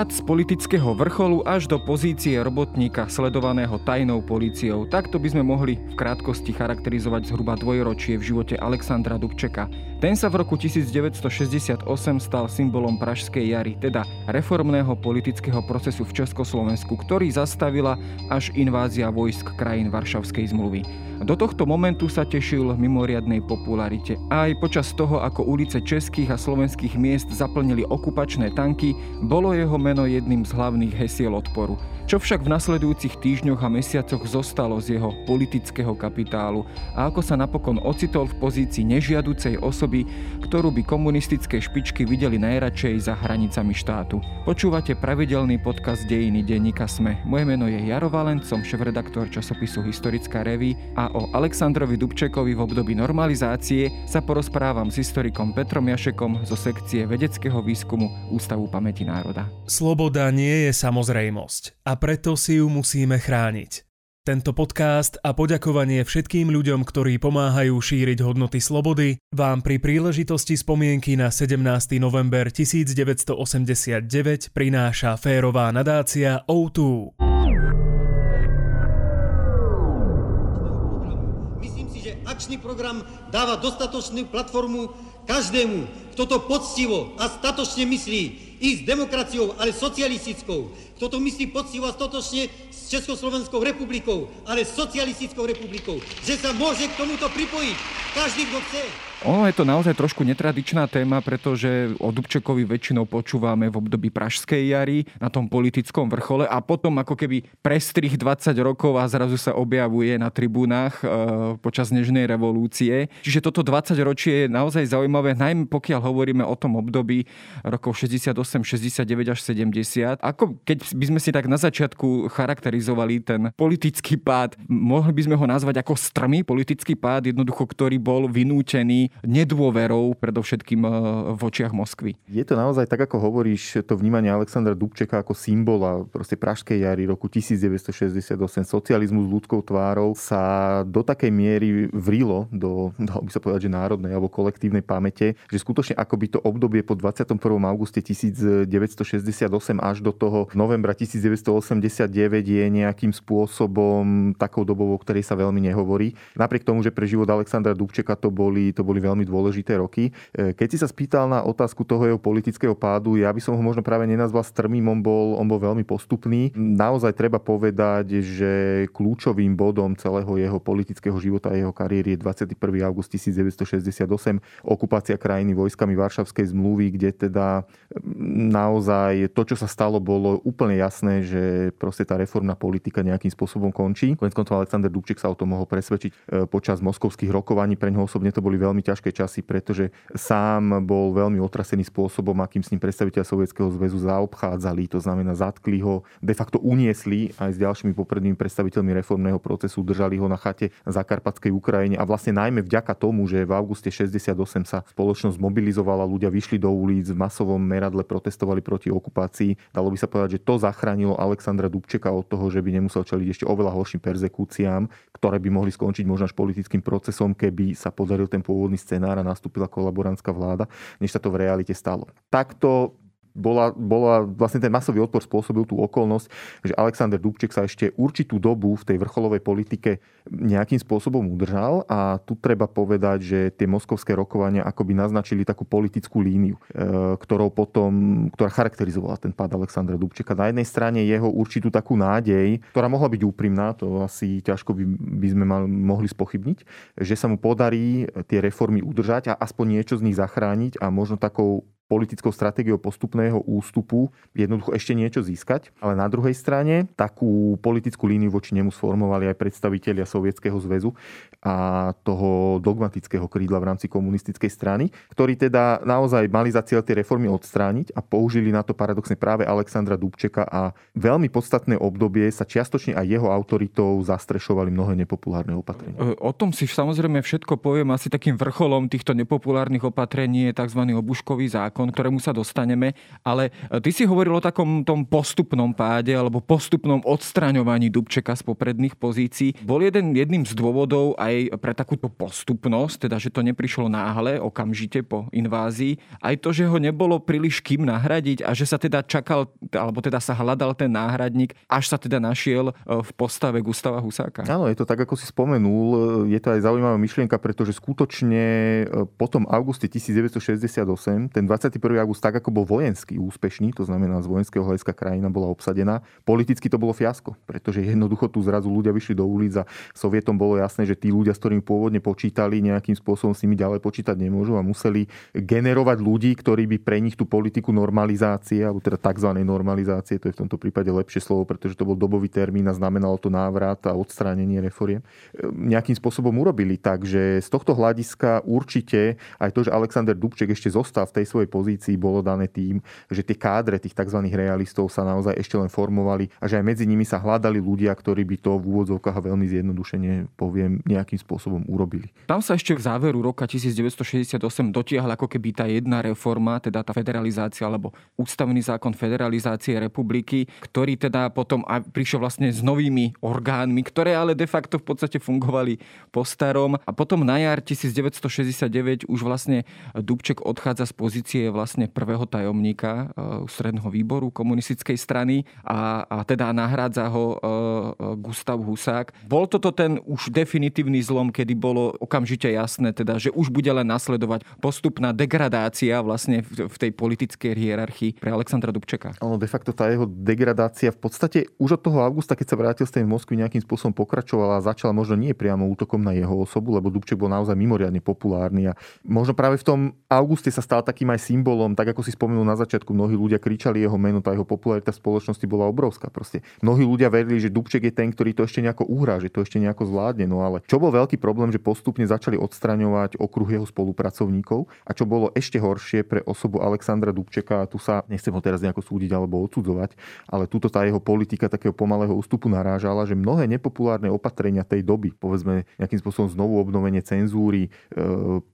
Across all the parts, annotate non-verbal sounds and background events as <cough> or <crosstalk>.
Pád z politického vrcholu až do pozície robotníka sledovaného tajnou políciou. Takto by sme mohli v krátkosti charakterizovať zhruba dvojročie v živote Alexandra Dubčeka. Ten sa v roku 1968 stal symbolom Pražskej jary, teda reformného politického procesu v Československu, ktorý zastavila až invázia vojsk krajín Varšavskej zmluvy. Do tohto momentu sa tešil mimoriadnej popularite. Aj počas toho, ako ulice českých a slovenských miest zaplnili okupačné tanky, bolo jeho meno jedným z hlavných hesiel odporu. Čo však v nasledujúcich týždňoch a mesiacoch zostalo z jeho politického kapitálu a ako sa napokon ocitol v pozícii nežiaducej osoby, ktorú by komunistické špičky videli najradšej za hranicami štátu. Počúvate pravidelný podcast Dejiny denníka Sme. Moje meno je Jaro Valent, som šéf-redaktor časopisu Historická reví a o Aleksandrovi Dubčekovi v období normalizácie sa porozprávam s historikom Petrom Jašekom zo sekcie vedeckého výskumu Ústavu pamäti národa. Sloboda nie je samozrejmosť a preto si ju musíme chrániť. Tento podcast a poďakovanie všetkým ľuďom, ktorí pomáhajú šíriť hodnoty slobody, vám pri príležitosti spomienky na 17. november 1989 prináša férová nadácia O2. Myslím si, že akčný program dáva dostatočnú platformu každému, kto to poctivo a statočne myslí, i s demokraciou, ale socialistickou. Kto to myslí poctivo a stotočne s Československou republikou, ale socialistickou republikou. Že sa môže k tomuto pripojiť každý, kto chce. Ono je to naozaj trošku netradičná téma, pretože o Dubčekovi väčšinou počúvame v období Pražskej jary na tom politickom vrchole a potom ako keby prestrih 20 rokov a zrazu sa objavuje na tribúnach e, počas Nežnej revolúcie. Čiže toto 20 ročie je naozaj zaujímavé, najmä pokiaľ hovoríme o tom období rokov 68, 69 až 70. Ako keď by sme si tak na začiatku charakterizovali ten politický pád, mohli by sme ho nazvať ako strmý politický pád, jednoducho, ktorý bol vynútený nedôverou, predovšetkým eh, v očiach Moskvy. Je to naozaj tak, ako hovoríš, to vnímanie Alexandra Dubčeka ako symbola proste Pražskej jary roku 1968, socializmu s ľudskou tvárou sa do takej miery vrilo do, dalo by sa povedať, že národnej alebo kolektívnej pamäte, že skutočne ako by to obdobie po 21. auguste 1968 až do toho novembra 1989 je nejakým spôsobom takou dobou, o ktorej sa veľmi nehovorí. Napriek tomu, že pre život Alexandra Dubčeka to boli, to boli boli veľmi dôležité roky. E, keď si sa spýtal na otázku toho jeho politického pádu, ja by som ho možno práve nenazval strmým, on bol, on bol veľmi postupný. Naozaj treba povedať, že kľúčovým bodom celého jeho politického života a jeho kariéry je 21. august 1968, okupácia krajiny vojskami Varšavskej zmluvy, kde teda naozaj to, čo sa stalo, bolo úplne jasné, že proste tá reformná politika nejakým spôsobom končí. Konec koncov Alexander Dubček sa o tom mohol presvedčiť e, počas moskovských rokovaní. Pre neho osobne to boli veľmi ťažké časy, pretože sám bol veľmi otrasený spôsobom, akým s ním predstaviteľ Sovietskeho zväzu zaobchádzali. To znamená, zatkli ho, de facto uniesli aj s ďalšími poprednými predstaviteľmi reformného procesu, držali ho na chate Zakarpatskej Ukrajine a vlastne najmä vďaka tomu, že v auguste 68 sa spoločnosť mobilizovala, ľudia vyšli do ulic v masovom meradle protestovali proti okupácii. Dalo by sa povedať, že to zachránilo Alexandra Dubčeka od toho, že by nemusel čeliť ešte oveľa horším perzekúciám, ktoré by mohli skončiť možno až politickým procesom, keby sa podaril ten pôvodný scenár a nastúpila kolaborantská vláda, než sa to v realite stalo. Takto bola, bola, vlastne ten masový odpor spôsobil tú okolnosť, že Alexander Dubček sa ešte určitú dobu v tej vrcholovej politike nejakým spôsobom udržal a tu treba povedať, že tie moskovské rokovania akoby naznačili takú politickú líniu, e, ktorou potom, ktorá charakterizovala ten pád Alexandra Dubčeka. Na jednej strane jeho určitú takú nádej, ktorá mohla byť úprimná, to asi ťažko by, by sme mal, mohli spochybniť, že sa mu podarí tie reformy udržať a aspoň niečo z nich zachrániť a možno takou politickou stratégiou postupného ústupu jednoducho ešte niečo získať. Ale na druhej strane takú politickú líniu voči nemu sformovali aj predstavitelia Sovietskeho zväzu a toho dogmatického krídla v rámci komunistickej strany, ktorí teda naozaj mali za cieľ tie reformy odstrániť a použili na to paradoxne práve Alexandra Dubčeka a veľmi podstatné obdobie sa čiastočne aj jeho autoritou zastrešovali mnohé nepopulárne opatrenia. E, o tom si samozrejme všetko poviem. Asi takým vrcholom týchto nepopulárnych opatrení je tzv. obuškový zákon zákon, ktorému sa dostaneme, ale ty si hovoril o takom tom postupnom páde alebo postupnom odstraňovaní Dubčeka z popredných pozícií. Bol jeden, jedným z dôvodov aj pre takúto postupnosť, teda že to neprišlo náhle, okamžite po invázii, aj to, že ho nebolo príliš kým nahradiť a že sa teda čakal, alebo teda sa hľadal ten náhradník, až sa teda našiel e, v postave Gustava Husáka. Áno, je to tak, ako si spomenul. Je to aj zaujímavá myšlienka, pretože skutočne e, potom auguste 1968, ten 21. august, tak ako bol vojenský úspešný, to znamená z vojenského hľadiska krajina bola obsadená, politicky to bolo fiasko, pretože jednoducho tu zrazu ľudia vyšli do ulic a Sovietom bolo jasné, že tí ľudia, s ktorými pôvodne počítali, nejakým spôsobom s nimi ďalej počítať nemôžu a museli generovať ľudí, ktorí by pre nich tú politiku normalizácie, alebo teda tzv. normalizácie, to je v tomto prípade lepšie slovo, pretože to bol dobový termín a znamenalo to návrat a odstránenie reforiem, nejakým spôsobom urobili. Takže z tohto hľadiska určite aj to, že Alexander Dubček ešte zostal v tej svojej pozícii, bolo dané tým, že tie kádre tých tzv. realistov sa naozaj ešte len formovali a že aj medzi nimi sa hľadali ľudia, ktorí by to v úvodzovkách veľmi zjednodušene poviem nejakým spôsobom urobili. Tam sa ešte v záveru roka 1968 dotiahla ako keby tá jedna reforma, teda tá federalizácia alebo ústavný zákon federalizácie republiky, ktorý teda potom prišiel vlastne s novými orgánmi, ktoré ale de facto v podstate fungovali po starom. A potom na jar 1969 už vlastne Dubček odchádza z pozície vlastne prvého tajomníka Stredného e, výboru komunistickej strany a, a teda nahrádza ho e, e, Gustav Husák. Bol toto ten už definitívny zlom, kedy bolo okamžite jasné, teda, že už bude len nasledovať postupná degradácia vlastne v tej politickej hierarchii pre Alexandra Dubčeka? Ono de facto tá jeho degradácia v podstate už od toho augusta, keď sa vrátil z tej Moskvy, nejakým spôsobom pokračovala a začala možno nie priamo útokom na jeho osobu, lebo Dubček bol naozaj mimoriadne populárny a možno práve v tom auguste sa stal takým aj symbolom, tak ako si spomenul na začiatku, mnohí ľudia kričali jeho meno, tá jeho popularita v spoločnosti bola obrovská. Proste. Mnohí ľudia verili, že Dubček je ten, ktorý to ešte nejako uhrá, že to ešte nejako zvládne. No ale čo bol veľký problém, že postupne začali odstraňovať okruh jeho spolupracovníkov a čo bolo ešte horšie pre osobu Alexandra Dubčeka, a tu sa nechcem ho teraz nejako súdiť alebo odsudzovať, ale túto tá jeho politika takého pomalého ústupu narážala, že mnohé nepopulárne opatrenia tej doby, povedzme nejakým spôsobom znovu obnovenie cenzúry, e,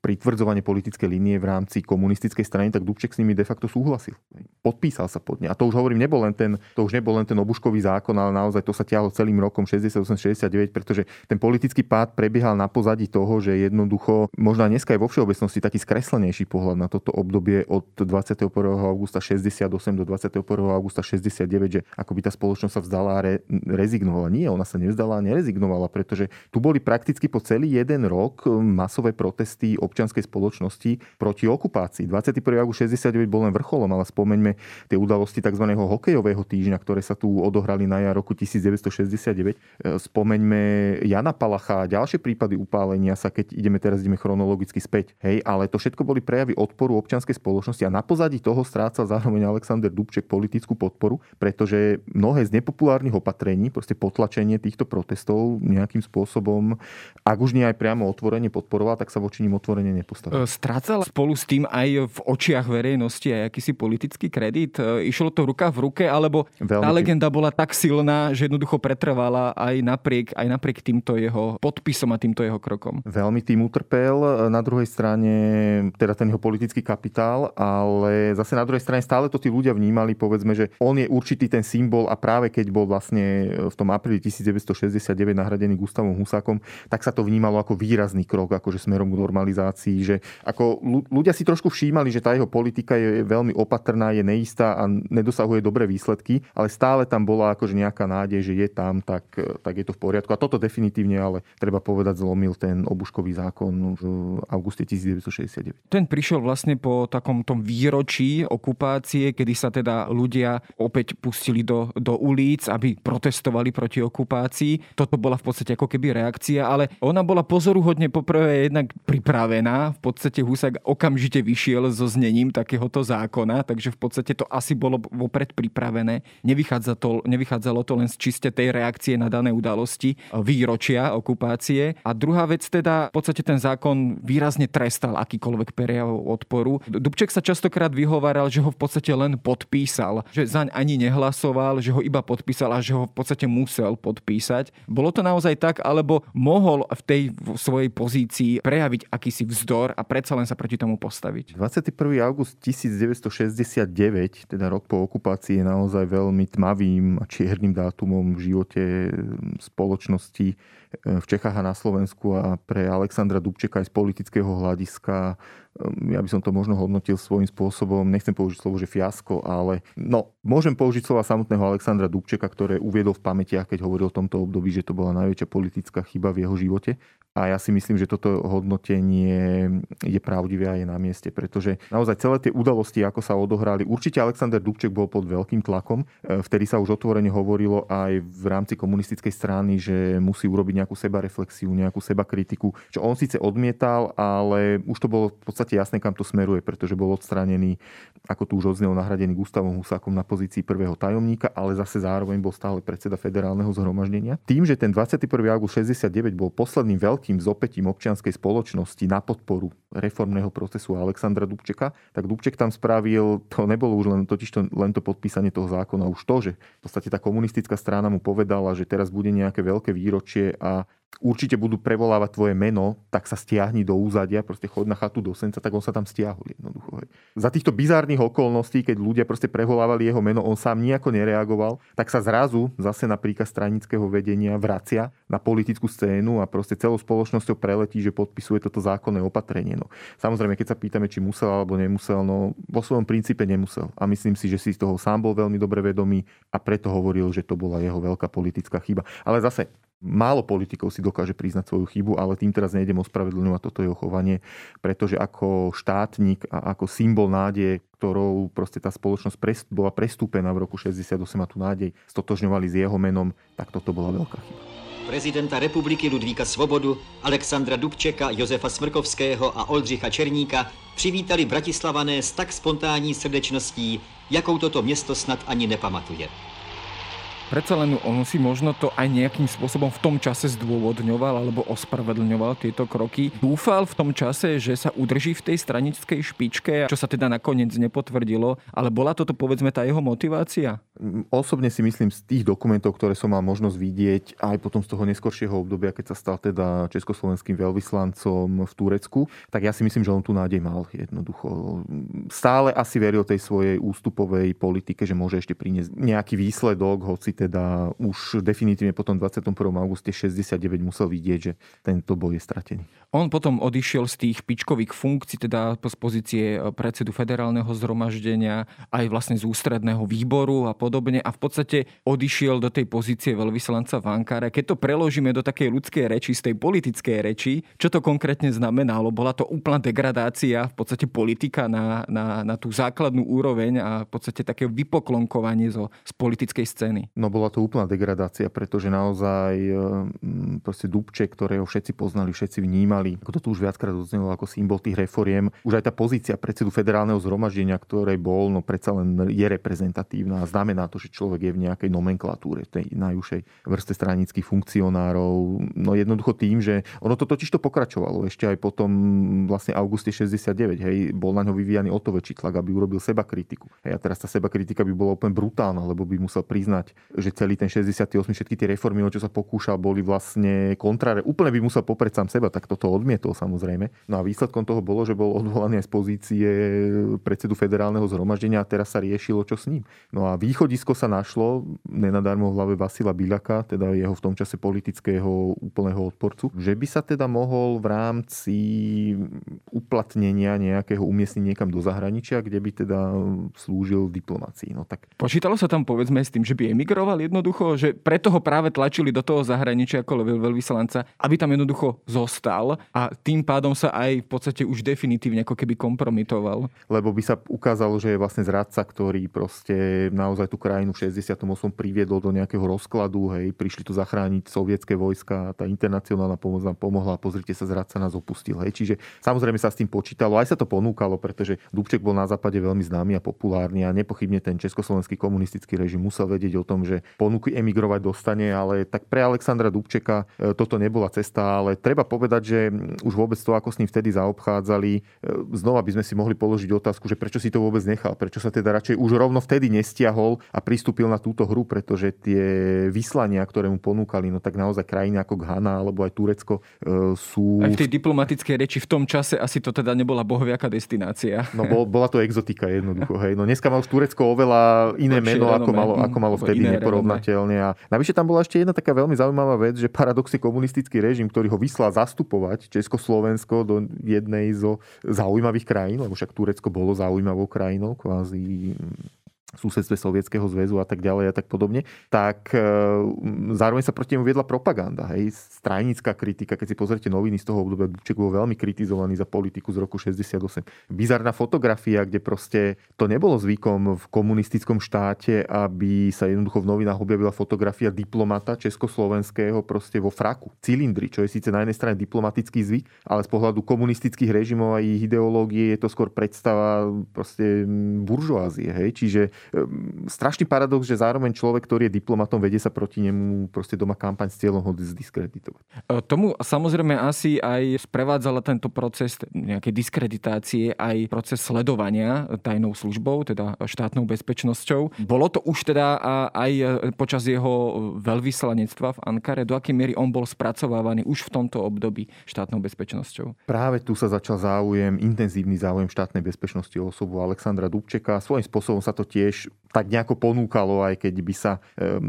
pritvrdzovanie politickej línie v rámci komunistickej strany, tak Dubček s nimi de facto súhlasil. Podpísal sa pod ne. A to už hovorím, nebol len ten, to už nebol len ten obuškový zákon, ale naozaj to sa ťahlo celým rokom 68-69, pretože ten politický pád prebiehal na pozadí toho, že jednoducho, možno dneska je vo všeobecnosti taký skreslenejší pohľad na toto obdobie od 21. augusta 68 do 21. augusta 69, že ako by tá spoločnosť sa vzdala a re, rezignovala. Nie, ona sa nevzdala a nerezignovala, pretože tu boli prakticky po celý jeden rok masové protesty občianskej spoločnosti proti okupácii. 21. august 69 bol len vrcholom, ale spomeňme tie udalosti tzv. hokejového týždňa, ktoré sa tu odohrali na jar roku 1969. E, spomeňme Jana Palacha a ďalšie prípady upálenia sa, keď ideme teraz ideme chronologicky späť. Hej, ale to všetko boli prejavy odporu občianskej spoločnosti a na pozadí toho strácal zároveň Alexander Dubček politickú podporu, pretože mnohé z nepopulárnych opatrení, proste potlačenie týchto protestov nejakým spôsobom, ak už nie aj priamo otvorene podporoval, tak sa voči ním otvorene nepostavil. E, strácal spolu s tým aj v očiach verejnosti aj akýsi politický kredit? E, išlo to ruka v ruke, alebo Veľmi tá legenda bola tak silná, že jednoducho pretrvala aj napriek, aj napriek týmto jeho podpisom a týmto jeho krokom? Veľmi tým utrpel. Na druhej strane teda ten jeho politický kapitál, ale zase na druhej strane stále to tí ľudia vnímali, povedzme, že on je určitý ten symbol a práve keď bol vlastne v tom apríli 1969 nahradený Gustavom Husákom, tak sa to vnímalo ako výrazný krok, akože smerom k normalizácii, že ako ľudia si trošku všímali, že tá jeho politika je veľmi opatrná, je neistá a nedosahuje dobré výsledky, ale stále tam bola akože nejaká nádej, že je tam, tak, tak je to v poriadku. A toto definitívne, ale treba povedať, zlomil ten obuškový zákon v auguste 1969. Ten prišiel vlastne po takom tom výročí okupácie, kedy sa teda ľudia opäť pustili do, do ulic, aby protestovali proti okupácii. Toto bola v podstate ako keby reakcia, ale ona bola pozoruhodne poprvé jednak pripravená. V podstate Husák okamžite vyšiel so znením takéhoto zákona, takže v podstate to asi bolo vopred pripravené. Nevychádza to, nevychádzalo to len z čiste tej reakcie na dané udalosti, výročia okupácie. A druhá vec teda, v podstate ten zákon výrazne trestal akýkoľvek prejav odporu. Dubček sa častokrát vyhováral, že ho v podstate len podpísal, že zaň ani nehlasoval, že ho iba podpísal a že ho v podstate musel podpísať. Bolo to naozaj tak, alebo mohol v tej svojej pozícii prejaviť akýsi vzdor a predsa len sa proti tomu postaviť? 21. august 1969, teda rok po okupácii, je naozaj veľmi tmavým a čiernym dátumom v živote spoločnosti v Čechách a na Slovensku a pre Alexandra Dubčeka aj z politického hľadiska ja by som to možno hodnotil svojím spôsobom, nechcem použiť slovo, že fiasko, ale no, môžem použiť slova samotného Alexandra Dubčeka, ktoré uviedol v pamätiach, keď hovoril o tomto období, že to bola najväčšia politická chyba v jeho živote. A ja si myslím, že toto hodnotenie je pravdivé a je na mieste, pretože naozaj celé tie udalosti, ako sa odohrali, určite Alexander Dubček bol pod veľkým tlakom. E, vtedy sa už otvorene hovorilo aj v rámci komunistickej strany, že musí urobiť nejakú sebareflexiu, nejakú sebakritiku, čo on síce odmietal, ale už to bolo v podstate jasné, kam to smeruje, pretože bol odstranený, ako tu už odznel, nahradený Gustavom Husákom na pozícii prvého tajomníka, ale zase zároveň bol stále predseda federálneho zhromaždenia. Tým, že ten 21. august 69 bol posledným veľkým veľkým zopätím občianskej spoločnosti na podporu reformného procesu Alexandra Dubčeka, tak Dubček tam spravil, to nebolo už len, totiž to, len to podpísanie toho zákona, už to, že v podstate tá komunistická strana mu povedala, že teraz bude nejaké veľké výročie a určite budú prevolávať tvoje meno, tak sa stiahni do úzadia, proste chod na chatu do senca, tak on sa tam stiahol jednoducho. Hej. Za týchto bizárnych okolností, keď ľudia proste prevolávali jeho meno, on sám nejako nereagoval, tak sa zrazu zase na príkaz stranického vedenia vracia na politickú scénu a proste celou spoločnosťou preletí, že podpisuje toto zákonné opatrenie. No. Samozrejme, keď sa pýtame, či musel alebo nemusel, no vo svojom princípe nemusel. A myslím si, že si z toho sám bol veľmi dobre vedomý a preto hovoril, že to bola jeho veľká politická chyba. Ale zase Málo politikov si dokáže priznať svoju chybu, ale tým teraz nejdem ospravedlňovať toto jeho chovanie, pretože ako štátnik a ako symbol nádeje, ktorou proste tá spoločnosť bola prestúpená v roku 68 a tú nádej stotožňovali s jeho menom, tak toto bola veľká chyba. Prezidenta republiky Ludvíka Svobodu, Alexandra Dubčeka, Josefa Smrkovského a Oldřicha Černíka přivítali Bratislavané s tak spontánní srdečností, jakou toto město snad ani nepamatuje. Predsa len on si možno to aj nejakým spôsobom v tom čase zdôvodňoval alebo ospravedlňoval tieto kroky. Dúfal v tom čase, že sa udrží v tej stranickej špičke, čo sa teda nakoniec nepotvrdilo, ale bola toto povedzme tá jeho motivácia? Osobne si myslím z tých dokumentov, ktoré som mal možnosť vidieť aj potom z toho neskoršieho obdobia, keď sa stal teda československým veľvyslancom v Turecku, tak ja si myslím, že on tu nádej mal jednoducho. Stále asi veril tej svojej ústupovej politike, že môže ešte priniesť nejaký výsledok, hoci teda už definitívne potom 21. auguste 69 musel vidieť, že tento boj je stratený. On potom odišiel z tých pičkových funkcií, teda z pozície predsedu federálneho zhromaždenia, aj vlastne z ústredného výboru a podobne a v podstate odišiel do tej pozície veľvyslanca v Ankare. Keď to preložíme do takej ľudskej reči, z tej politickej reči, čo to konkrétne znamenalo? Bola to úplná degradácia, v podstate politika na, na, na tú základnú úroveň a v podstate také vypoklonkovanie zo, z politickej scény. No bola to úplná degradácia, pretože naozaj mm, proste Dubček, ktorého všetci poznali, všetci vnímali, ako to tu už viackrát odznelo ako symbol tých reforiem. Už aj tá pozícia predsedu federálneho zhromaždenia, ktoré bol, no predsa len je reprezentatívna a znamená to, že človek je v nejakej nomenklatúre, tej najúžšej vrste stranických funkcionárov. No jednoducho tým, že ono to totiž to pokračovalo ešte aj potom vlastne auguste 69, hej, bol na ňo vyvíjaný o to väčší tlak, aby urobil seba kritiku. Hej, a teraz tá seba kritika by bola úplne brutálna, lebo by musel priznať, že celý ten 68, všetky tie reformy, o čo sa pokúšal, boli vlastne kontráre. Úplne by musel popreť sám seba, tak toto odmietol samozrejme. No a výsledkom toho bolo, že bol odvolaný aj z pozície predsedu federálneho zhromaždenia a teraz sa riešilo, čo s ním. No a východ východisko sa našlo, nenadarmo v hlave Vasila Biľaka, teda jeho v tom čase politického úplného odporcu, že by sa teda mohol v rámci uplatnenia nejakého umiestniť niekam do zahraničia, kde by teda slúžil diplomácii. No, tak... Počítalo sa tam povedzme s tým, že by emigroval jednoducho, že preto ho práve tlačili do toho zahraničia ako veľvyslanca, aby tam jednoducho zostal a tým pádom sa aj v podstate už definitívne ako keby kompromitoval. Lebo by sa ukázalo, že je vlastne zradca, ktorý proste naozaj tú krajinu v 68. priviedol do nejakého rozkladu, hej, prišli tu zachrániť sovietské vojska, tá internacionálna pomoc nám pomohla, pozrite sa, zradca nás opustil. Hej. Čiže samozrejme sa s tým počítalo, aj sa to ponúkalo, pretože Dubček bol na západe veľmi známy a populárny a nepochybne ten československý komunistický režim musel vedieť o tom, že že ponuky emigrovať dostane, ale tak pre Alexandra Dubčeka e, toto nebola cesta, ale treba povedať, že už vôbec to, ako s ním vtedy zaobchádzali, e, znova by sme si mohli položiť otázku, že prečo si to vôbec nechal, prečo sa teda radšej už rovno vtedy nestiahol a pristúpil na túto hru, pretože tie vyslania, ktoré mu ponúkali, no tak naozaj krajiny ako Ghana alebo aj Turecko sú... Aj v tej diplomatickej reči v tom čase asi to teda nebola bohviaká destinácia. No bol, bola to exotika jednoducho. Hej. No dneska má už Turecko oveľa iné Lepšie meno, ako malo, ako malo vtedy neporovnateľne. A navyše tam bola ešte jedna taká veľmi zaujímavá vec, že paradoxne komunistický režim, ktorý ho vyslal zastupovať Československo do jednej zo zaujímavých krajín, lebo však Turecko bolo zaujímavou krajinou, kvázi susedstve Sovietskeho zväzu a tak ďalej a tak podobne, tak e, zároveň sa proti nemu viedla propaganda. Hej. Strajnická kritika, keď si pozrite noviny z toho obdobia, Dubček bol veľmi kritizovaný za politiku z roku 68. Bizarná fotografia, kde proste to nebolo zvykom v komunistickom štáte, aby sa jednoducho v novinách objavila fotografia diplomata československého proste vo fraku, cylindri, čo je síce na jednej strane diplomatický zvyk, ale z pohľadu komunistických režimov a ich ideológie je to skôr predstava proste buržoázie. Hej. Čiže strašný paradox, že zároveň človek, ktorý je diplomatom, vedie sa proti nemu proste doma kampaň s cieľom ho zdiskreditovať. E, tomu samozrejme asi aj sprevádzala tento proces nejakej diskreditácie, aj proces sledovania tajnou službou, teda štátnou bezpečnosťou. Bolo to už teda aj počas jeho veľvyslanectva v Ankare, do akej miery on bol spracovávaný už v tomto období štátnou bezpečnosťou? Práve tu sa začal záujem, intenzívny záujem štátnej bezpečnosti o osobu Alexandra Dubčeka. Svojím spôsobom sa to tiež tiež tak nejako ponúkalo, aj keď by sa,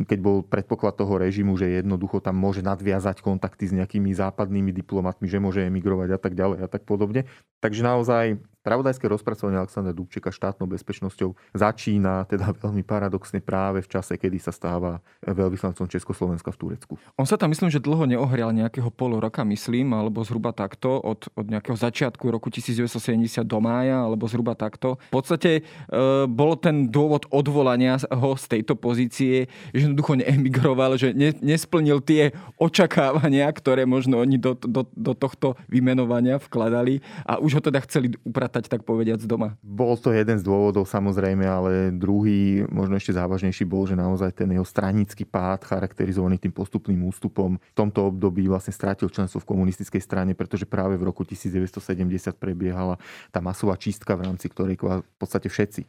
keď bol predpoklad toho režimu, že jednoducho tam môže nadviazať kontakty s nejakými západnými diplomatmi, že môže emigrovať a tak ďalej a tak podobne. Takže naozaj Pravodajské rozpracovanie Alexandra Dubčeka štátnou bezpečnosťou začína teda <laughs> veľmi paradoxne práve v čase, kedy sa stáva veľvyslancom Československa v Turecku. On sa tam myslím, že dlho neohrial nejakého pol roka, myslím, alebo zhruba takto, od, od nejakého začiatku roku 1970 do mája, alebo zhruba takto. V podstate e, bol ten dôvod odvolania ho z tejto pozície, že jednoducho neemigroval, že ne, nesplnil tie očakávania, ktoré možno oni do, do, do tohto vymenovania vkladali a už ho teda chceli upratať ostať tak povediať doma? Bol to jeden z dôvodov samozrejme, ale druhý, možno ešte závažnejší bol, že naozaj ten jeho stranický pád, charakterizovaný tým postupným ústupom, v tomto období vlastne strátil členstvo v komunistickej strane, pretože práve v roku 1970 prebiehala tá masová čistka, v rámci ktorej v podstate všetci e,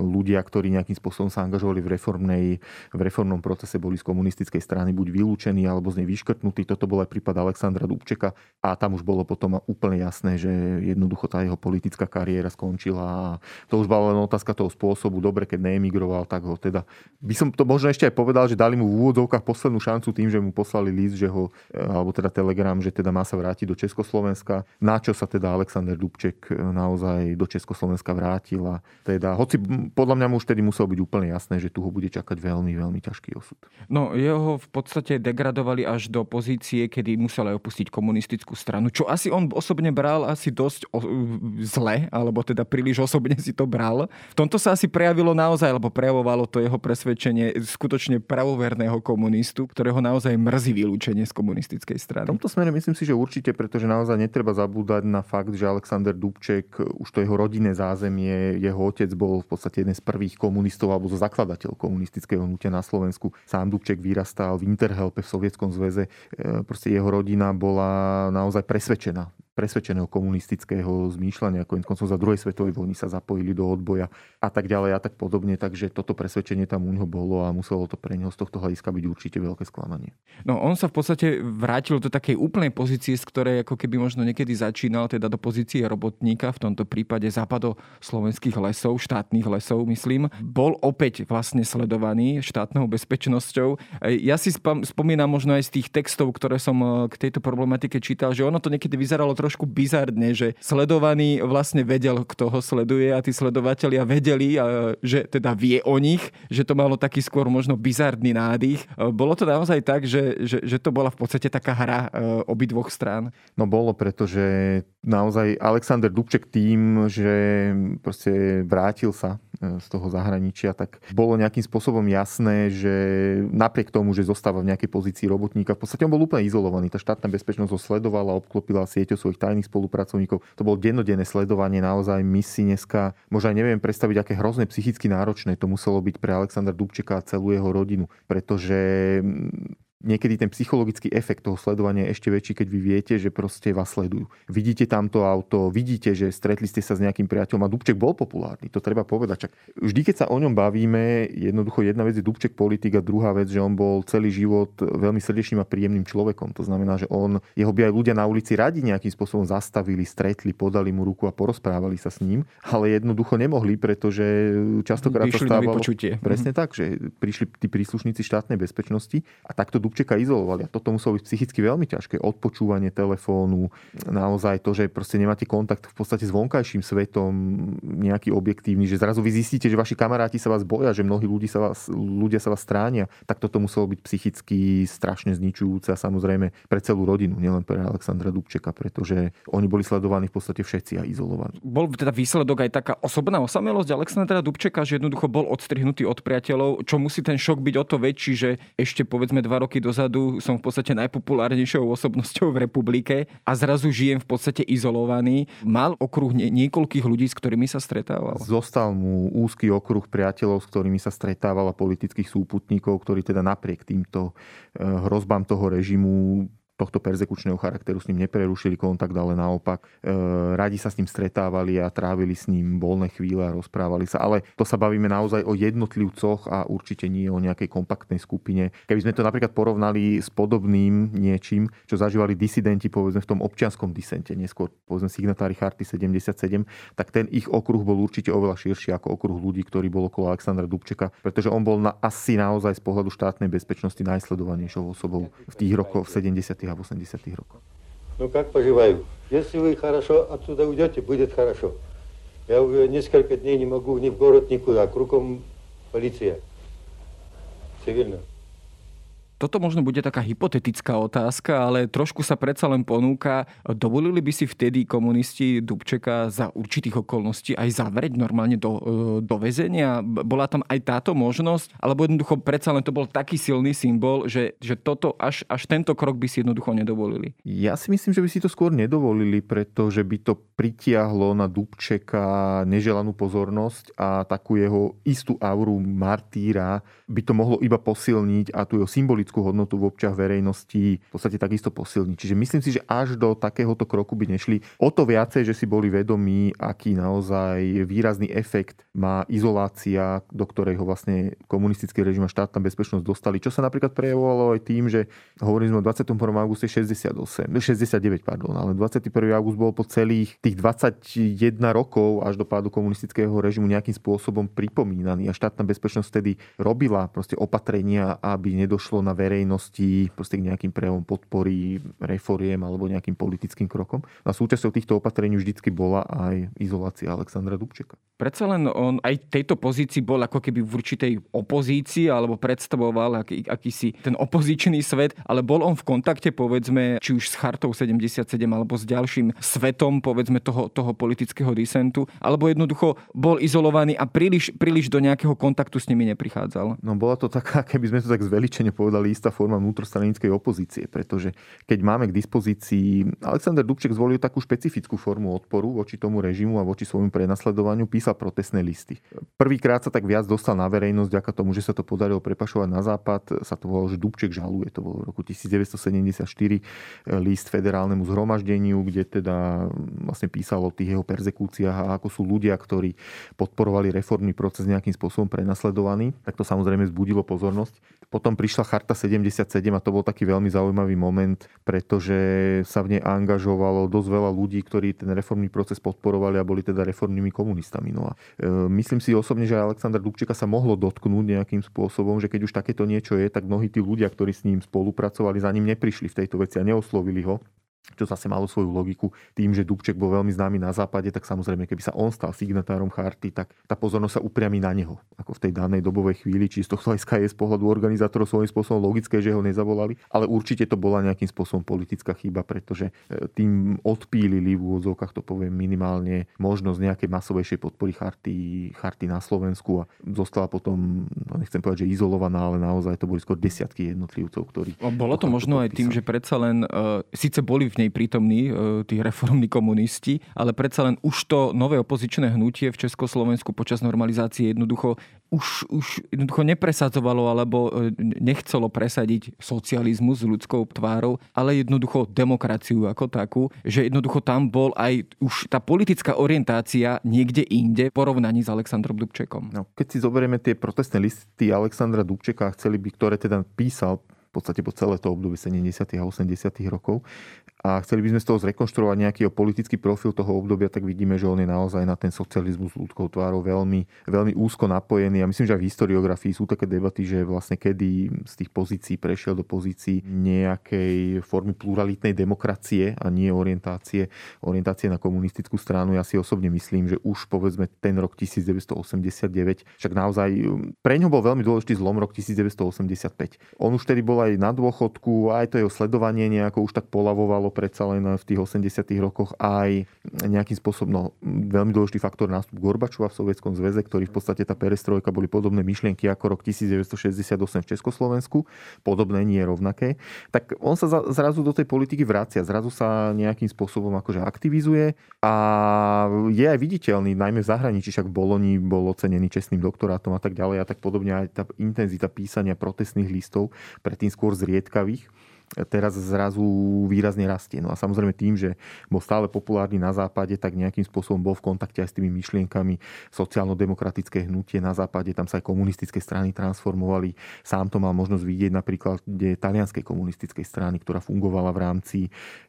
ľudia, ktorí nejakým spôsobom sa angažovali v, reformnej, v reformnom procese, boli z komunistickej strany buď vylúčení alebo z nej vyškrtnutí. Toto bol aj prípad Alexandra Dubčeka a tam už bolo potom úplne jasné, že jednoducho tá jeho politická politická kariéra skončila a to už bola len otázka toho spôsobu. Dobre, keď neemigroval, tak ho teda... By som to možno ešte aj povedal, že dali mu v úvodzovkách poslednú šancu tým, že mu poslali list, že ho, alebo teda telegram, že teda má sa vrátiť do Československa. Na čo sa teda Alexander Dubček e, naozaj do Československa vrátil a teda, hoci podľa mňa mu už tedy muselo byť úplne jasné, že tu ho bude čakať veľmi, veľmi ťažký osud. No, jeho v podstate degradovali až do pozície, kedy musel aj opustiť komunistickú stranu, čo asi on osobne bral asi dosť zle zle, alebo teda príliš osobne si to bral. V tomto sa asi prejavilo naozaj, alebo prejavovalo to jeho presvedčenie skutočne pravoverného komunistu, ktorého naozaj mrzí vylúčenie z komunistickej strany. V tomto smere myslím si, že určite, pretože naozaj netreba zabúdať na fakt, že Alexander Dubček, už to jeho rodinné zázemie, jeho otec bol v podstate jeden z prvých komunistov alebo zakladateľ komunistického hnutia na Slovensku. Sám Dubček vyrastal v Interhelpe v Sovietskom zväze. E, proste jeho rodina bola naozaj presvedčená presvedčeného komunistického zmýšľania. Koniec koncov za druhej svetovej vojny sa zapojili do odboja a tak ďalej a tak podobne. Takže toto presvedčenie tam u neho bolo a muselo to pre neho z tohto hľadiska byť určite veľké sklamanie. No on sa v podstate vrátil do takej úplnej pozície, z ktorej ako keby možno niekedy začínal, teda do pozície robotníka, v tomto prípade západo slovenských lesov, štátnych lesov, myslím. Bol opäť vlastne sledovaný štátnou bezpečnosťou. Ja si spomínam možno aj z tých textov, ktoré som eh, k tejto problematike čítal, že ono to niekedy vyzeralo trošku trošku bizardne, že sledovaný vlastne vedel, kto ho sleduje a tí sledovatelia vedeli, že teda vie o nich, že to malo taký skôr možno bizardný nádych. Bolo to naozaj tak, že, že, že to bola v podstate taká hra e, obidvoch strán? No bolo, pretože naozaj Alexander Dubček tým, že proste vrátil sa z toho zahraničia, tak bolo nejakým spôsobom jasné, že napriek tomu, že zostáva v nejakej pozícii robotníka, v podstate on bol úplne izolovaný. Tá štátna bezpečnosť ho sledovala, obklopila sieťou svojich tajných spolupracovníkov. To bolo dennodenné sledovanie, naozaj my si dneska, možno aj neviem predstaviť, aké hrozné psychicky náročné to muselo byť pre Alexandra Dubčeka a celú jeho rodinu, pretože niekedy ten psychologický efekt toho sledovania je ešte väčší, keď vy viete, že proste vás sledujú. Vidíte tamto auto, vidíte, že stretli ste sa s nejakým priateľom a Dubček bol populárny, to treba povedať. Čak vždy, keď sa o ňom bavíme, jednoducho jedna vec je Dubček politik a druhá vec, že on bol celý život veľmi srdečným a príjemným človekom. To znamená, že on, jeho by aj ľudia na ulici radi nejakým spôsobom zastavili, stretli, podali mu ruku a porozprávali sa s ním, ale jednoducho nemohli, pretože častokrát to stávalo... Presne tak, že prišli tí príslušníci štátnej bezpečnosti a takto Dubčeka izolovali. A toto muselo byť psychicky veľmi ťažké. Odpočúvanie telefónu, naozaj to, že proste nemáte kontakt v podstate s vonkajším svetom nejaký objektívny, že zrazu vy zistíte, že vaši kamaráti sa vás boja, že mnohí ľudí sa vás, ľudia sa vás stránia, tak toto muselo byť psychicky strašne zničujúce a samozrejme pre celú rodinu, nielen pre Alexandra Dubčeka, pretože oni boli sledovaní v podstate všetci a izolovaní. Bol teda výsledok aj taká osobná osamelosť Alexandra Dubčeka, že jednoducho bol odstrihnutý od priateľov, čo musí ten šok byť o to väčší, že ešte povedzme dva roky roky dozadu som v podstate najpopulárnejšou osobnosťou v republike a zrazu žijem v podstate izolovaný. Mal okruh nie, niekoľkých ľudí, s ktorými sa stretával? Zostal mu úzky okruh priateľov, s ktorými sa stretával a politických súputníkov, ktorí teda napriek týmto eh, hrozbám toho režimu tohto persekučného charakteru s ním neprerušili kontakt, ale naopak e, radi sa s ním stretávali a trávili s ním voľné chvíle a rozprávali sa. Ale to sa bavíme naozaj o jednotlivcoch a určite nie o nejakej kompaktnej skupine. Keby sme to napríklad porovnali s podobným niečím, čo zažívali disidenti povedzme v tom občianskom disente, neskôr povedzme signatári Charty 77, tak ten ich okruh bol určite oveľa širší ako okruh ľudí, ktorý bol okolo Alexandra Dubčeka, pretože on bol na, asi naozaj z pohľadu štátnej bezpečnosti najsledovanejšou osobou v tých rokoch 70 a 80 роков. Ну как поживаю? Если вы хорошо отсюда уйдете, будет хорошо. Я уже несколько дней не могу ни в город, никуда. Кругом полиция. Цивильно. Toto možno bude taká hypotetická otázka, ale trošku sa predsa len ponúka. Dovolili by si vtedy komunisti Dubčeka za určitých okolností aj zavrieť normálne do, e, do väzenia? Bola tam aj táto možnosť? Alebo jednoducho predsa len to bol taký silný symbol, že, že toto až, až tento krok by si jednoducho nedovolili? Ja si myslím, že by si to skôr nedovolili, pretože by to pritiahlo na Dubčeka neželanú pozornosť a takú jeho istú auru martýra by to mohlo iba posilniť a tú jeho symbolickú symbolickú hodnotu v občach verejnosti v podstate takisto posilniť. Čiže myslím si, že až do takéhoto kroku by nešli. O to viacej, že si boli vedomí, aký naozaj výrazný efekt má izolácia, do ktorej ho vlastne komunistický režim a štátna bezpečnosť dostali. Čo sa napríklad prejavovalo aj tým, že hovorili sme o 21. auguste 68, 69, pardon, ale 21. august bol po celých tých 21 rokov až do pádu komunistického režimu nejakým spôsobom pripomínaný a štátna bezpečnosť vtedy robila proste opatrenia, aby nedošlo na verejnosti proste k nejakým prejavom podpory, reforiem alebo nejakým politickým krokom. A súčasťou týchto opatrení vždycky bola aj izolácia Alexandra Dubčeka. Predsa len on aj tejto pozícii bol ako keby v určitej opozícii alebo predstavoval aký, akýsi ten opozičný svet, ale bol on v kontakte povedzme či už s Chartou 77 alebo s ďalším svetom povedzme toho, toho politického disentu, alebo jednoducho bol izolovaný a príliš, príliš do nejakého kontaktu s nimi neprichádzal. No bola to taká, <laughs> keby sme to tak zveličene povedali, istá forma vnútrostranickej opozície, pretože keď máme k dispozícii... Alexander Dubček zvolil takú špecifickú formu odporu voči tomu režimu a voči svojmu prenasledovaniu, písal protestné listy. Prvýkrát sa tak viac dostal na verejnosť, vďaka tomu, že sa to podarilo prepašovať na západ, sa to volalo, že Dubček žaluje, to bolo v roku 1974 list federálnemu zhromaždeniu, kde teda vlastne písal o tých jeho persekúciách a ako sú ľudia, ktorí podporovali reformný proces nejakým spôsobom prenasledovaní, tak to samozrejme zbudilo pozornosť. Potom prišla charta 77 a to bol taký veľmi zaujímavý moment, pretože sa v nej angažovalo dosť veľa ľudí, ktorí ten reformný proces podporovali a boli teda reformnými komunistami. No a e, myslím si osobne, že Aleksandr Dubčeka sa mohlo dotknúť nejakým spôsobom, že keď už takéto niečo je, tak mnohí tí ľudia, ktorí s ním spolupracovali, za ním neprišli v tejto veci a neoslovili ho čo zase malo svoju logiku. Tým, že Dubček bol veľmi známy na západe, tak samozrejme, keby sa on stal signatárom charty, tak tá pozornosť sa upriami na neho. Ako v tej danej dobovej chvíli, či z tohto hľadiska je z pohľadu organizátorov svojím spôsobom logické, že ho nezavolali, ale určite to bola nejakým spôsobom politická chyba, pretože e, tým odpílili v úvodzovkách, to poviem minimálne, možnosť nejakej masovejšej podpory charty, charty na Slovensku a zostala potom, no nechcem povedať, že izolovaná, ale naozaj to boli skôr desiatky jednotlivcov, ktorí... Bolo to možno aj tým, že predsa len, uh, síce boli v nej nej prítomní e, tí reformní komunisti, ale predsa len už to nové opozičné hnutie v Československu počas normalizácie jednoducho už, už jednoducho nepresadzovalo alebo e, nechcelo presadiť socializmus s ľudskou tvárou, ale jednoducho demokraciu ako takú, že jednoducho tam bol aj už tá politická orientácia niekde inde v porovnaní s Alexandrom Dubčekom. No, keď si zoberieme tie protestné listy Alexandra Dubčeka, chceli by, ktoré teda písal v podstate po celé to obdobie 70. a 80. rokov, a chceli by sme z toho zrekonštruovať nejaký politický profil toho obdobia, tak vidíme, že on je naozaj na ten socializmus ľudskou tvárou veľmi, veľmi úzko napojený. A myslím, že aj v historiografii sú také debaty, že vlastne kedy z tých pozícií prešiel do pozícií nejakej formy pluralitnej demokracie a nie orientácie, orientácie na komunistickú stranu. Ja si osobne myslím, že už povedzme ten rok 1989, však naozaj pre ňo bol veľmi dôležitý zlom rok 1985. On už tedy bol aj na dôchodku, aj to jeho sledovanie nejako už tak polavovalo bolo predsa len v tých 80 rokoch aj nejakým spôsobom no, veľmi dôležitý faktor nástup Gorbačova v Sovietskom zväze, ktorý v podstate tá perestrojka boli podobné myšlienky ako rok 1968 v Československu, podobné nie rovnaké, tak on sa zrazu do tej politiky vracia, zrazu sa nejakým spôsobom akože aktivizuje a je aj viditeľný, najmä v zahraničí, však v Boloni bol ocenený čestným doktorátom a tak ďalej a tak podobne aj tá intenzita písania protestných listov, predtým skôr zriedkavých teraz zrazu výrazne rastie. No a samozrejme tým, že bol stále populárny na západe, tak nejakým spôsobom bol v kontakte aj s tými myšlienkami sociálno-demokratické hnutie na západe, tam sa aj komunistické strany transformovali. Sám to mal možnosť vidieť napríklad talianskej komunistickej strany, ktorá fungovala v rámci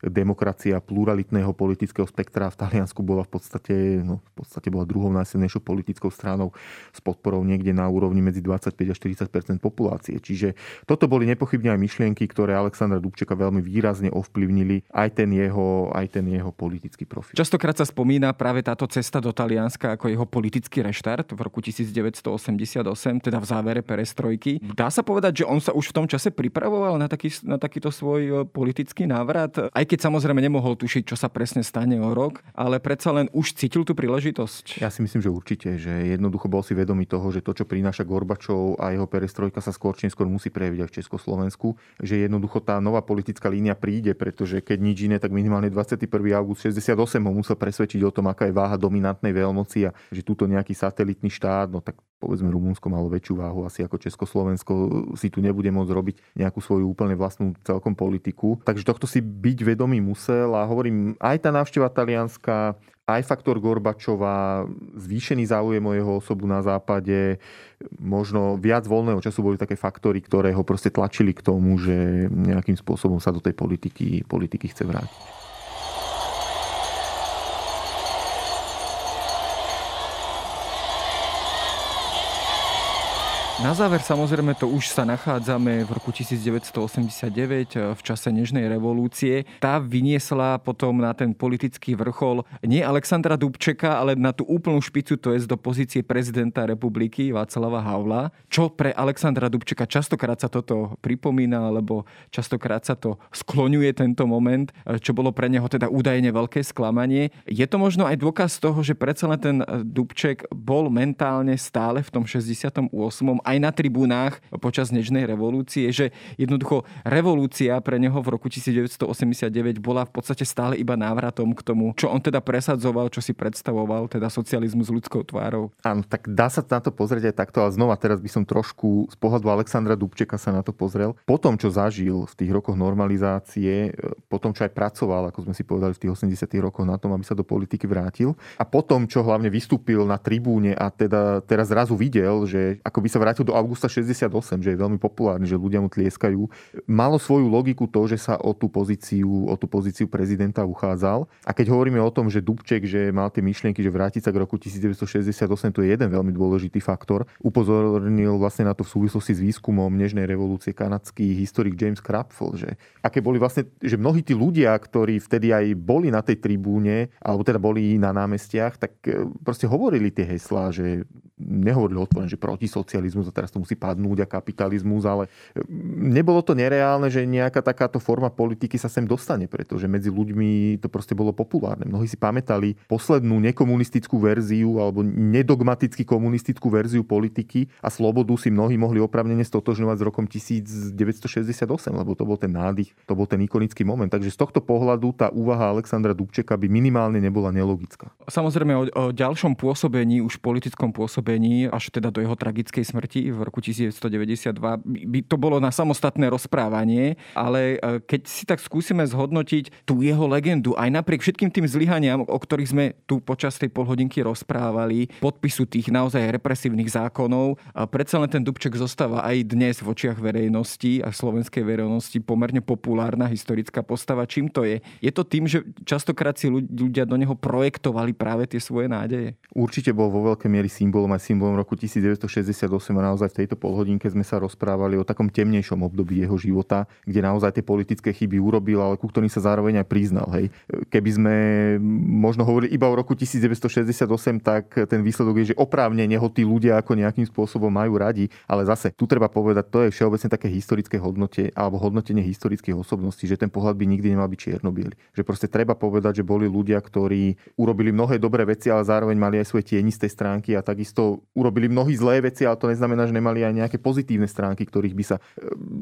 demokracie a pluralitného politického spektra. V Taliansku bola v podstate, no, v podstate bola druhou najsilnejšou politickou stranou s podporou niekde na úrovni medzi 25 a 40 populácie. Čiže toto boli nepochybne aj myšlienky, ktoré Aleksandr Alexandra Dubčeka veľmi výrazne ovplyvnili aj ten jeho, aj ten jeho politický profil. Častokrát sa spomína práve táto cesta do Talianska ako jeho politický reštart v roku 1988, teda v závere perestrojky. Dá sa povedať, že on sa už v tom čase pripravoval na, taký, na takýto svoj e, politický návrat, aj keď samozrejme nemohol tušiť, čo sa presne stane o rok, ale predsa len už cítil tú príležitosť. Ja si myslím, že určite, že jednoducho bol si vedomý toho, že to, čo prináša Gorbačov a jeho perestrojka sa skôr či skôr musí prejaviť aj v Československu, že jednoducho tá nová politická línia príde, pretože keď nič iné, tak minimálne 21. august 68 ho musel presvedčiť o tom, aká je váha dominantnej veľmoci a že túto nejaký satelitný štát, no tak povedzme Rumunsko malo väčšiu váhu asi ako Československo, si tu nebude môcť robiť nejakú svoju úplne vlastnú celkom politiku. Takže tohto si byť vedomý musel a hovorím, aj tá návšteva talianska, aj faktor Gorbačova, zvýšený záujem o jeho osobu na západe, možno viac voľného času boli také faktory, ktoré ho proste tlačili k tomu, že nejakým spôsobom sa do tej politiky, politiky chce vrátiť. Na záver samozrejme to už sa nachádzame v roku 1989 eh, v čase Nežnej revolúcie. Tá vyniesla potom na ten politický vrchol nie Alexandra Dubčeka, ale na tú úplnú špicu, to je do pozície prezidenta republiky Václava Havla. Čo pre Alexandra Dubčeka častokrát sa toto pripomína, alebo častokrát sa to skloňuje tento moment, eh, čo bolo pre neho teda údajne veľké sklamanie. Je to možno aj dôkaz toho, že predsa len ten eh, Dubček bol mentálne stále v tom 68 aj na tribúnach počas Nežnej revolúcie, že jednoducho revolúcia pre neho v roku 1989 bola v podstate stále iba návratom k tomu, čo on teda presadzoval, čo si predstavoval, teda socializmus s ľudskou tvárou. Áno, tak dá sa na to pozrieť aj takto, ale znova teraz by som trošku z pohľadu Alexandra Dubčeka sa na to pozrel. Po tom, čo zažil v tých rokoch normalizácie, po tom, čo aj pracoval, ako sme si povedali v tých 80 rokoch na tom, aby sa do politiky vrátil a potom, čo hlavne vystúpil na tribúne a teda teraz zrazu videl, že ako by sa vrátil vrátil do augusta 68, že je veľmi populárny, že ľudia mu tlieskajú. Malo svoju logiku to, že sa o tú pozíciu, o tú pozíciu prezidenta uchádzal. A keď hovoríme o tom, že Dubček, že mal tie myšlienky, že vrátiť sa k roku 1968, to je jeden veľmi dôležitý faktor. Upozornil vlastne na to v súvislosti s výskumom Nežnej revolúcie kanadský historik James Krapfel, že aké boli vlastne, že mnohí tí ľudia, ktorí vtedy aj boli na tej tribúne, alebo teda boli na námestiach, tak e, proste hovorili tie heslá, že nehovorili otvorene, že proti socializmus a teraz to musí padnúť a kapitalizmus, ale mm, nebolo to nereálne, že nejaká takáto forma politiky sa sem dostane, pretože medzi ľuďmi to proste bolo populárne. Mnohí si pamätali poslednú nekomunistickú verziu alebo nedogmaticky komunistickú verziu politiky a slobodu si mnohí mohli opravnene stotožňovať s rokom 1968, lebo to bol ten nádych, to bol ten ikonický moment. Takže z tohto pohľadu tá úvaha Alexandra Dubčeka by minimálne nebola nelogická. Samozrejme o, o ďalšom pôsobení, už politickom pôsobení až teda do jeho tragickej smrti v roku 1992 by to bolo na samostatné rozprávanie, ale e, keď si tak skúsime zhodnotiť tú jeho legendu, aj napriek všetkým tým zlyhaniam, o ktorých sme tu počas tej polhodinky rozprávali, podpisu tých naozaj represívnych zákonov, a predsa len ten Dubček zostáva aj dnes v očiach verejnosti a slovenskej verejnosti pomerne populárna historická postava. Čím to je? Je to tým, že častokrát si ľudia do neho projektovali práve tie svoje nádeje? Určite bol vo veľkej miery symbolom symbolom roku 1968 a naozaj v tejto polhodinke sme sa rozprávali o takom temnejšom období jeho života, kde naozaj tie politické chyby urobil, ale ku ktorým sa zároveň aj priznal. Hej. Keby sme možno hovorili iba o roku 1968, tak ten výsledok je, že oprávne ho tí ľudia ako nejakým spôsobom majú radi, ale zase tu treba povedať, to je všeobecne také historické hodnote alebo hodnotenie historických osobností, že ten pohľad by nikdy nemal byť čierno Že proste treba povedať, že boli ľudia, ktorí urobili mnohé dobré veci, ale zároveň mali aj svoje tienisté stránky a takisto urobili mnohí zlé veci, ale to neznamená, že nemali aj nejaké pozitívne stránky, ktorých by sa e,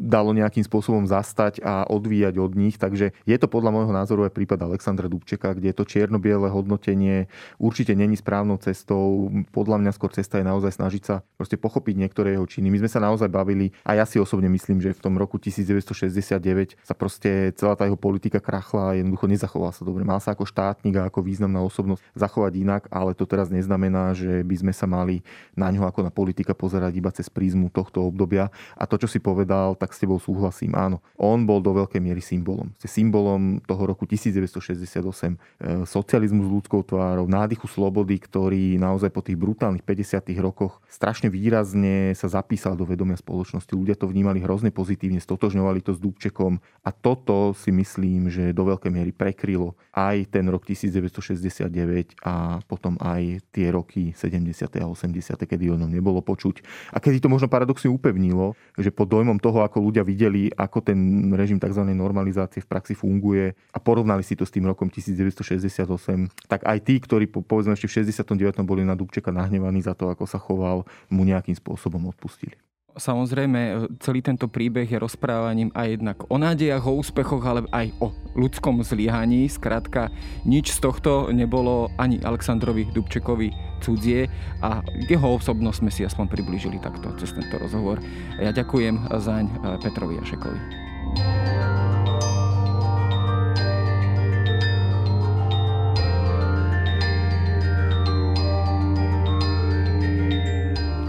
dalo nejakým spôsobom zastať a odvíjať od nich. Takže je to podľa môjho názoru aj prípad Alexandra Dubčeka, kde to čierno-biele hodnotenie určite není správnou cestou. Podľa mňa skôr cesta je naozaj snažiť sa proste pochopiť niektoré jeho činy. My sme sa naozaj bavili a ja si osobne myslím, že v tom roku 1969 sa proste celá tá jeho politika krachla a jednoducho nezachovala sa dobre. Mal sa ako štátnik a ako významná osobnosť zachovať inak, ale to teraz neznamená, že by sme sa mali na ňo ako na politika pozerať iba cez prízmu tohto obdobia. A to, čo si povedal, tak s tebou súhlasím. Áno, on bol do veľkej miery symbolom. Symbolom toho roku 1968, e, socializmu s ľudskou tvárou, nádychu slobody, ktorý naozaj po tých brutálnych 50. rokoch strašne výrazne sa zapísal do vedomia spoločnosti. Ľudia to vnímali hrozne pozitívne, stotožňovali to s Dubčekom a toto si myslím, že do veľkej miery prekrylo aj ten rok 1969 a potom aj tie roky 70. a 80 80., kedy o ňom nebolo počuť. A kedy to možno paradoxne upevnilo, že pod dojmom toho, ako ľudia videli, ako ten režim tzv. normalizácie v praxi funguje a porovnali si to s tým rokom 1968, tak aj tí, ktorí povedzme ešte v 69. boli na Dubčeka nahnevaní za to, ako sa choval, mu nejakým spôsobom odpustili. Samozrejme, e, celý tento príbeh je rozprávaním aj jednak o nádejach, o úspechoch, ale aj o ľudskom zlyhaní. Skrátka, nič z tohto nebolo ani Aleksandrovi Dubčekovi cudzie a jeho osobnosť sme si aspoň priblížili takto cez tento rozhovor. Ja ďakujem zaň e, Petrovi Jašekovi.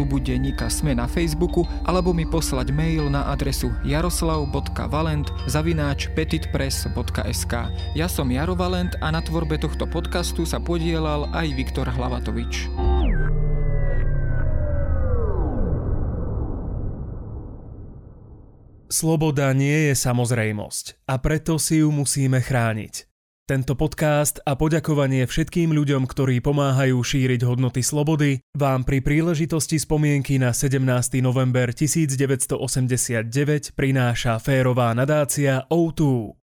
klubu denníka Sme na Facebooku alebo mi poslať mail na adresu jaroslav.valent zavináč petitpress.sk Ja som Jaro Valent a na tvorbe tohto podcastu sa podielal aj Viktor Hlavatovič. Sloboda nie je samozrejmosť a preto si ju musíme chrániť. Tento podcast a poďakovanie všetkým ľuďom, ktorí pomáhajú šíriť hodnoty slobody, vám pri príležitosti spomienky na 17. november 1989 prináša férová nadácia O2.